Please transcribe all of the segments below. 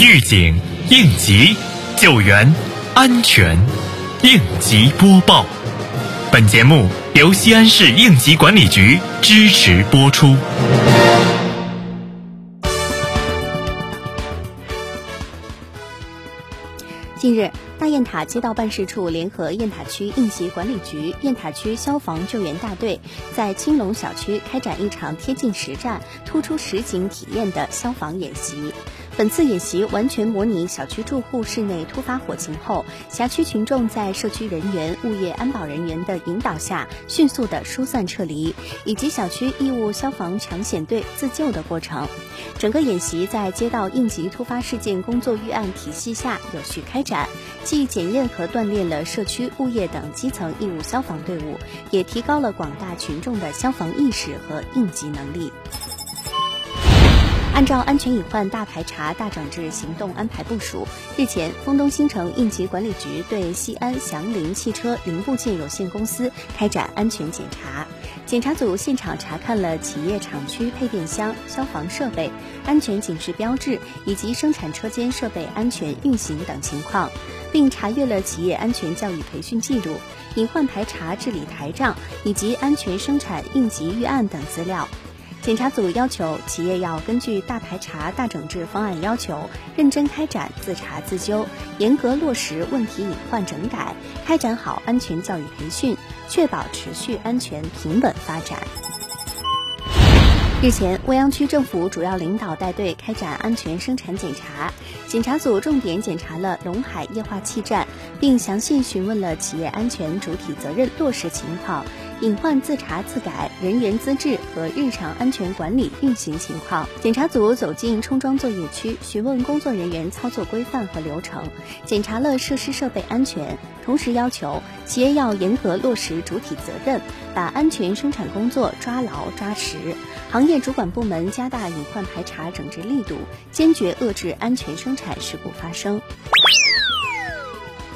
预警、应急、救援、安全，应急播报。本节目由西安市应急管理局支持播出。近日，大雁塔街道办事处联合雁塔区应急管理局、雁塔区消防救援大队，在青龙小区开展一场贴近实战、突出实景体验的消防演习。本次演习完全模拟小区住户室内突发火情后，辖区群众在社区人员、物业安保人员的引导下，迅速的疏散撤离，以及小区义务消防抢险队自救的过程。整个演习在街道应急突发事件工作预案体系下有序开展，既检验和锻炼了社区物业等基层义务消防队伍，也提高了广大群众的消防意识和应急能力。按照安全隐患大排查、大整治行动安排部署，日前，丰东新城应急管理局对西安祥林汽车零部件有限公司开展安全检查。检查组现场查看了企业厂区配电箱、消防设备、安全警示标志以及生产车间设备安全运行等情况，并查阅了企业安全教育培训记录、隐患排查治理台账以及安全生产应急预案等资料。检查组要求企业要根据大排查、大整治方案要求，认真开展自查自纠，严格落实问题隐患整改，开展好安全教育培训，确保持续安全平稳发展。日前，未央区政府主要领导带队开展安全生产检查，检查组重点检查了龙海液化气站，并详细询问了企业安全主体责任落实情况、隐患自查自改、人员资质和日常安全管理运行情况。检查组走进充装作业区，询问工作人员操作规范和流程，检查了设施设备安全，同时要求企业要严格落实主体责任，把安全生产工作抓牢抓实。行业主管部门加大隐患排查整治力度，坚决遏制安全生产事故发生。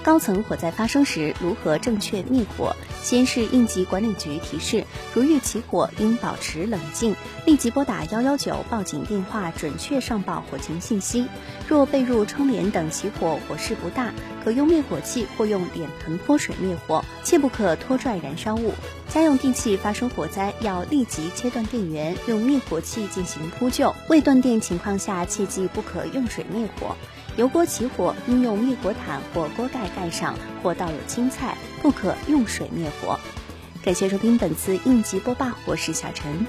高层火灾发生时如何正确灭火？西安市应急管理局提示：如遇起火，应保持冷静，立即拨打幺幺九报警电话，准确上报火情信息。若被褥、窗帘等起火，火势不大，可用灭火器或用脸盆泼水灭火，切不可拖拽燃烧物。家用电器发生火灾，要立即切断电源，用灭火器进行扑救。未断电情况下，切记不可用水灭火。油锅起火，应用灭火毯或锅盖盖上，或倒有青菜，不可用水灭火。感谢收听本次应急播报，我是小陈。